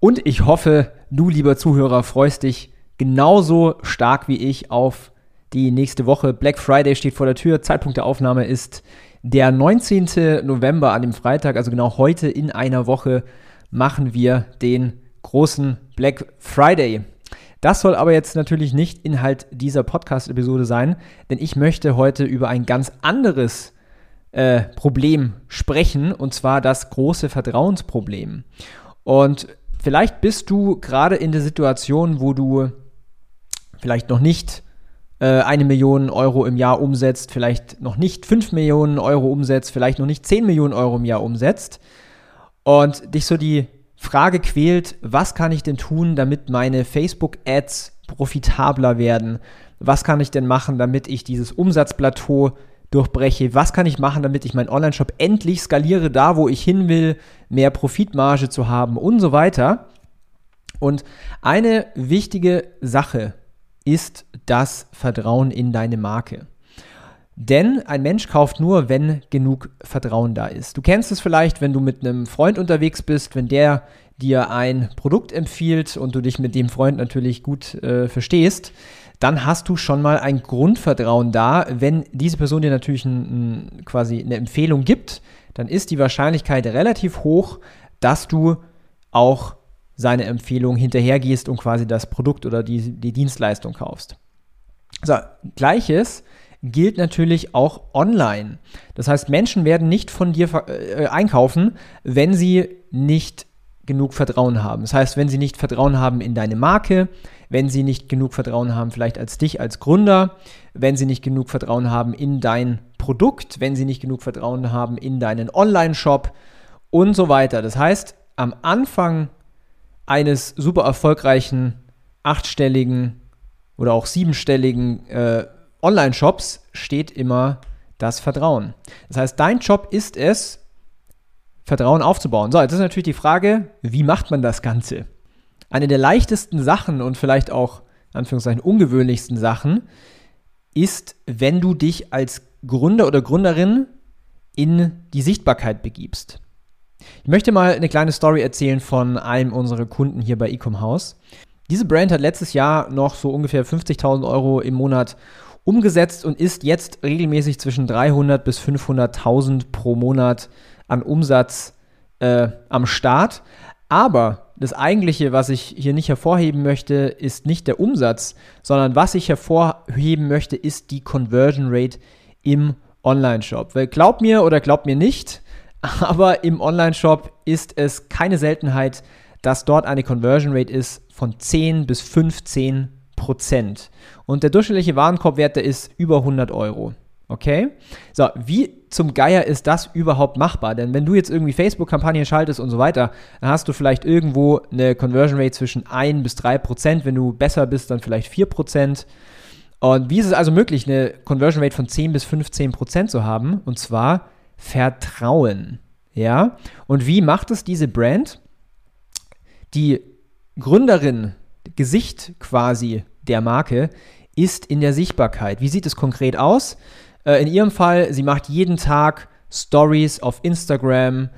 Und ich hoffe, du, lieber Zuhörer, freust dich genauso stark wie ich auf die nächste Woche. Black Friday steht vor der Tür. Zeitpunkt der Aufnahme ist der 19. November an dem Freitag, also genau heute in einer Woche machen wir den großen Black Friday. Das soll aber jetzt natürlich nicht Inhalt dieser Podcast-Episode sein, denn ich möchte heute über ein ganz anderes äh, Problem sprechen, und zwar das große Vertrauensproblem. Und vielleicht bist du gerade in der Situation, wo du vielleicht noch nicht äh, eine Million Euro im Jahr umsetzt, vielleicht noch nicht fünf Millionen Euro umsetzt, vielleicht noch nicht zehn Millionen Euro im Jahr umsetzt und dich so die Frage quält, was kann ich denn tun, damit meine Facebook-Ads profitabler werden? Was kann ich denn machen, damit ich dieses Umsatzplateau durchbreche? Was kann ich machen, damit ich meinen Online-Shop endlich skaliere, da wo ich hin will, mehr Profitmarge zu haben und so weiter? Und eine wichtige Sache ist das Vertrauen in deine Marke. Denn ein Mensch kauft nur, wenn genug Vertrauen da ist. Du kennst es vielleicht, wenn du mit einem Freund unterwegs bist, wenn der dir ein Produkt empfiehlt und du dich mit dem Freund natürlich gut äh, verstehst, dann hast du schon mal ein Grundvertrauen da. Wenn diese Person dir natürlich ein, ein, quasi eine Empfehlung gibt, dann ist die Wahrscheinlichkeit relativ hoch, dass du auch seine Empfehlung hinterhergehst und quasi das Produkt oder die, die Dienstleistung kaufst. So, gleiches gilt natürlich auch online. Das heißt, Menschen werden nicht von dir äh, einkaufen, wenn sie nicht genug Vertrauen haben. Das heißt, wenn sie nicht Vertrauen haben in deine Marke, wenn sie nicht genug Vertrauen haben vielleicht als dich als Gründer, wenn sie nicht genug Vertrauen haben in dein Produkt, wenn sie nicht genug Vertrauen haben in deinen Online-Shop und so weiter. Das heißt, am Anfang eines super erfolgreichen achtstelligen oder auch siebenstelligen äh, Online-Shops steht immer das Vertrauen. Das heißt, dein Job ist es, Vertrauen aufzubauen. So, jetzt ist natürlich die Frage, wie macht man das Ganze? Eine der leichtesten Sachen und vielleicht auch, Anführungszeichen, ungewöhnlichsten Sachen ist, wenn du dich als Gründer oder Gründerin in die Sichtbarkeit begibst. Ich möchte mal eine kleine Story erzählen von einem unserer Kunden hier bei Ecom House. Diese Brand hat letztes Jahr noch so ungefähr 50.000 Euro im Monat umgesetzt und ist jetzt regelmäßig zwischen 300 bis 500.000 pro Monat an Umsatz äh, am Start. Aber das eigentliche, was ich hier nicht hervorheben möchte, ist nicht der Umsatz, sondern was ich hervorheben möchte, ist die Conversion Rate im Online-Shop. Weil glaubt mir oder glaubt mir nicht, aber im Online-Shop ist es keine Seltenheit, dass dort eine Conversion Rate ist von 10 bis 15 Prozent. Und der durchschnittliche Warenkorbwert, der ist über 100 Euro. Okay? So, wie zum Geier ist das überhaupt machbar? Denn wenn du jetzt irgendwie Facebook-Kampagnen schaltest und so weiter, dann hast du vielleicht irgendwo eine Conversion Rate zwischen 1 bis 3 Prozent. Wenn du besser bist, dann vielleicht 4 Prozent. Und wie ist es also möglich, eine Conversion Rate von 10 bis 15 Prozent zu haben? Und zwar Vertrauen. Ja? Und wie macht es diese Brand? Die Gründerin, Gesicht quasi der Marke, ist in der Sichtbarkeit. Wie sieht es konkret aus? Äh, in ihrem Fall, sie macht jeden Tag Stories auf Instagram,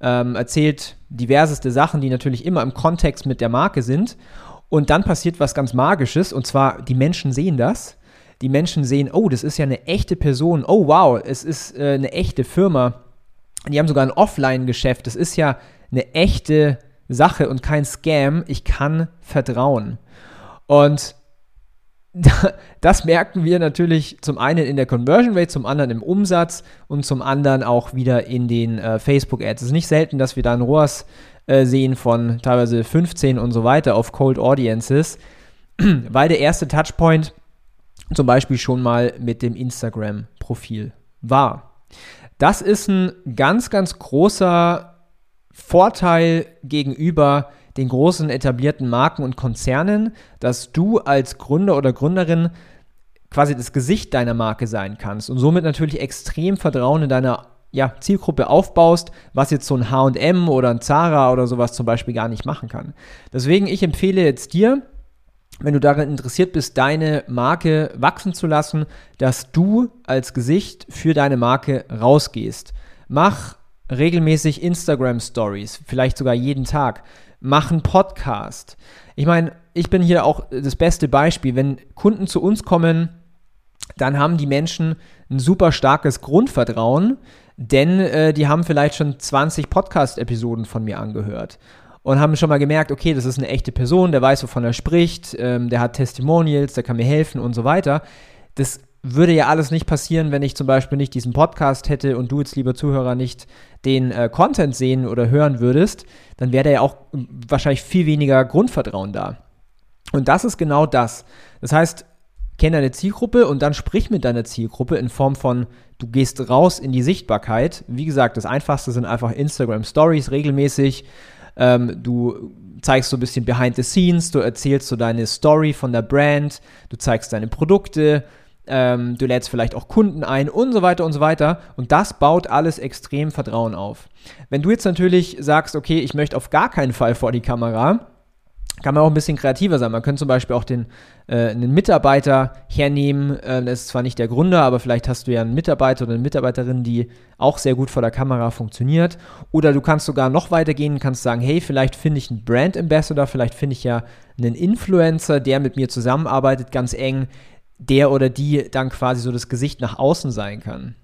ähm, erzählt diverseste Sachen, die natürlich immer im Kontext mit der Marke sind. Und dann passiert was ganz Magisches, und zwar die Menschen sehen das die Menschen sehen, oh, das ist ja eine echte Person, oh wow, es ist äh, eine echte Firma. Die haben sogar ein Offline-Geschäft, das ist ja eine echte Sache und kein Scam. Ich kann vertrauen. Und das merken wir natürlich zum einen in der Conversion Rate, zum anderen im Umsatz und zum anderen auch wieder in den äh, Facebook-Ads. Es ist nicht selten, dass wir da ein ROAS äh, sehen von teilweise 15 und so weiter auf Cold Audiences, weil der erste Touchpoint zum Beispiel schon mal mit dem Instagram-Profil war. Das ist ein ganz, ganz großer Vorteil gegenüber den großen etablierten Marken und Konzernen, dass du als Gründer oder Gründerin quasi das Gesicht deiner Marke sein kannst und somit natürlich extrem Vertrauen in deiner ja, Zielgruppe aufbaust, was jetzt so ein HM oder ein Zara oder sowas zum Beispiel gar nicht machen kann. Deswegen, ich empfehle jetzt dir, wenn du daran interessiert bist, deine Marke wachsen zu lassen, dass du als Gesicht für deine Marke rausgehst. Mach regelmäßig Instagram Stories, vielleicht sogar jeden Tag. Mach einen Podcast. Ich meine, ich bin hier auch das beste Beispiel. Wenn Kunden zu uns kommen, dann haben die Menschen ein super starkes Grundvertrauen, denn äh, die haben vielleicht schon 20 Podcast-Episoden von mir angehört und haben schon mal gemerkt, okay, das ist eine echte Person, der weiß, wovon er spricht, ähm, der hat Testimonials, der kann mir helfen und so weiter. Das würde ja alles nicht passieren, wenn ich zum Beispiel nicht diesen Podcast hätte und du jetzt, lieber Zuhörer, nicht den äh, Content sehen oder hören würdest, dann wäre da ja auch wahrscheinlich viel weniger Grundvertrauen da. Und das ist genau das. Das heißt, kenne deine Zielgruppe und dann sprich mit deiner Zielgruppe in Form von, du gehst raus in die Sichtbarkeit. Wie gesagt, das Einfachste sind einfach Instagram Stories regelmäßig. Ähm, du zeigst so ein bisschen behind the scenes, du erzählst so deine Story von der Brand, du zeigst deine Produkte, ähm, du lädst vielleicht auch Kunden ein und so weiter und so weiter. Und das baut alles extrem Vertrauen auf. Wenn du jetzt natürlich sagst, okay, ich möchte auf gar keinen Fall vor die Kamera, kann man auch ein bisschen kreativer sein. Man könnte zum Beispiel auch den, äh, einen Mitarbeiter hernehmen. Äh, das ist zwar nicht der Gründer, aber vielleicht hast du ja einen Mitarbeiter oder eine Mitarbeiterin, die auch sehr gut vor der Kamera funktioniert. Oder du kannst sogar noch weitergehen, kannst sagen, hey, vielleicht finde ich einen Brand Ambassador, vielleicht finde ich ja einen Influencer, der mit mir zusammenarbeitet, ganz eng, der oder die dann quasi so das Gesicht nach außen sein kann.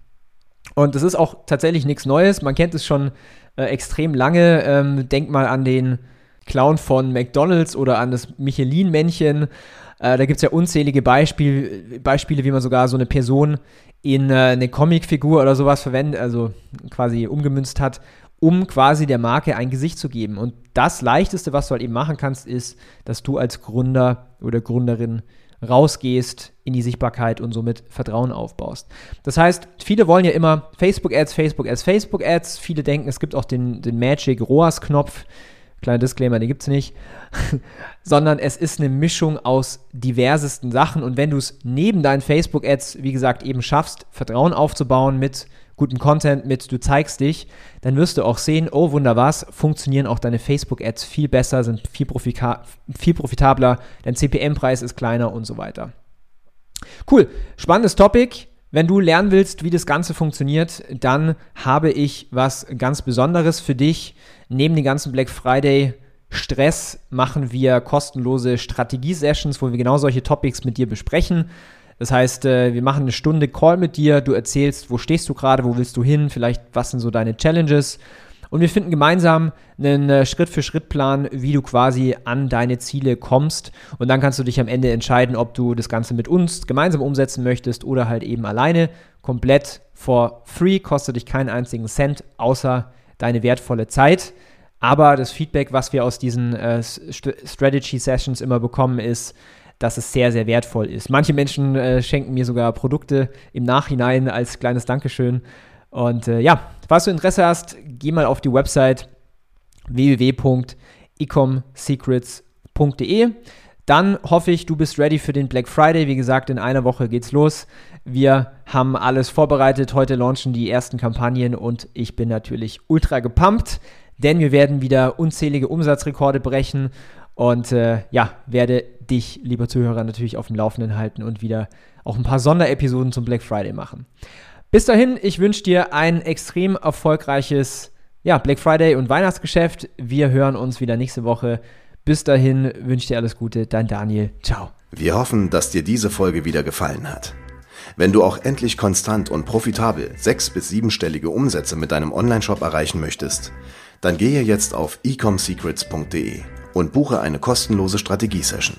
Und das ist auch tatsächlich nichts Neues. Man kennt es schon äh, extrem lange. Ähm, denk mal an den Clown von McDonalds oder an das Michelin-Männchen. Äh, da gibt es ja unzählige Beispiel, Beispiele, wie man sogar so eine Person in äh, eine Comicfigur oder sowas verwendet, also quasi umgemünzt hat, um quasi der Marke ein Gesicht zu geben. Und das Leichteste, was du halt eben machen kannst, ist, dass du als Gründer oder Gründerin rausgehst in die Sichtbarkeit und somit Vertrauen aufbaust. Das heißt, viele wollen ja immer Facebook-Ads, Facebook-Ads, Facebook-Ads. Viele denken, es gibt auch den, den Magic ROAS-Knopf. Kleiner Disclaimer, den gibt es nicht. Sondern es ist eine Mischung aus diversesten Sachen. Und wenn du es neben deinen Facebook-Ads, wie gesagt, eben schaffst, Vertrauen aufzubauen mit gutem Content, mit du zeigst dich, dann wirst du auch sehen, oh wunder was, funktionieren auch deine Facebook-Ads viel besser, sind viel, viel profitabler, dein CPM-Preis ist kleiner und so weiter. Cool, spannendes Topic. Wenn du lernen willst, wie das Ganze funktioniert, dann habe ich was ganz Besonderes für dich. Neben den ganzen Black Friday Stress machen wir kostenlose Strategie-Sessions, wo wir genau solche Topics mit dir besprechen. Das heißt, äh, wir machen eine Stunde Call mit dir, du erzählst, wo stehst du gerade, wo willst du hin, vielleicht was sind so deine Challenges und wir finden gemeinsam einen äh, Schritt-für-Schritt-Plan, wie du quasi an deine Ziele kommst. Und dann kannst du dich am Ende entscheiden, ob du das Ganze mit uns gemeinsam umsetzen möchtest oder halt eben alleine. Komplett for free, kostet dich keinen einzigen Cent, außer deine wertvolle Zeit. Aber das Feedback, was wir aus diesen äh, Strategy Sessions immer bekommen, ist, dass es sehr, sehr wertvoll ist. Manche Menschen äh, schenken mir sogar Produkte im Nachhinein als kleines Dankeschön. Und äh, ja, falls du Interesse hast, geh mal auf die Website www.ecomsecrets.de. Dann hoffe ich, du bist ready für den Black Friday. Wie gesagt, in einer Woche geht's los. Wir haben alles vorbereitet. Heute launchen die ersten Kampagnen und ich bin natürlich ultra gepumpt, denn wir werden wieder unzählige Umsatzrekorde brechen und äh, ja, werde dich, lieber Zuhörer, natürlich auf dem Laufenden halten und wieder auch ein paar Sonderepisoden zum Black Friday machen. Bis dahin, ich wünsche dir ein extrem erfolgreiches ja, Black Friday und Weihnachtsgeschäft. Wir hören uns wieder nächste Woche. Bis dahin wünsche dir alles Gute. Dein Daniel. Ciao. Wir hoffen, dass dir diese Folge wieder gefallen hat. Wenn du auch endlich konstant und profitabel sechs- bis siebenstellige Umsätze mit deinem Onlineshop erreichen möchtest, dann gehe jetzt auf ecomsecrets.de und buche eine kostenlose Strategiesession.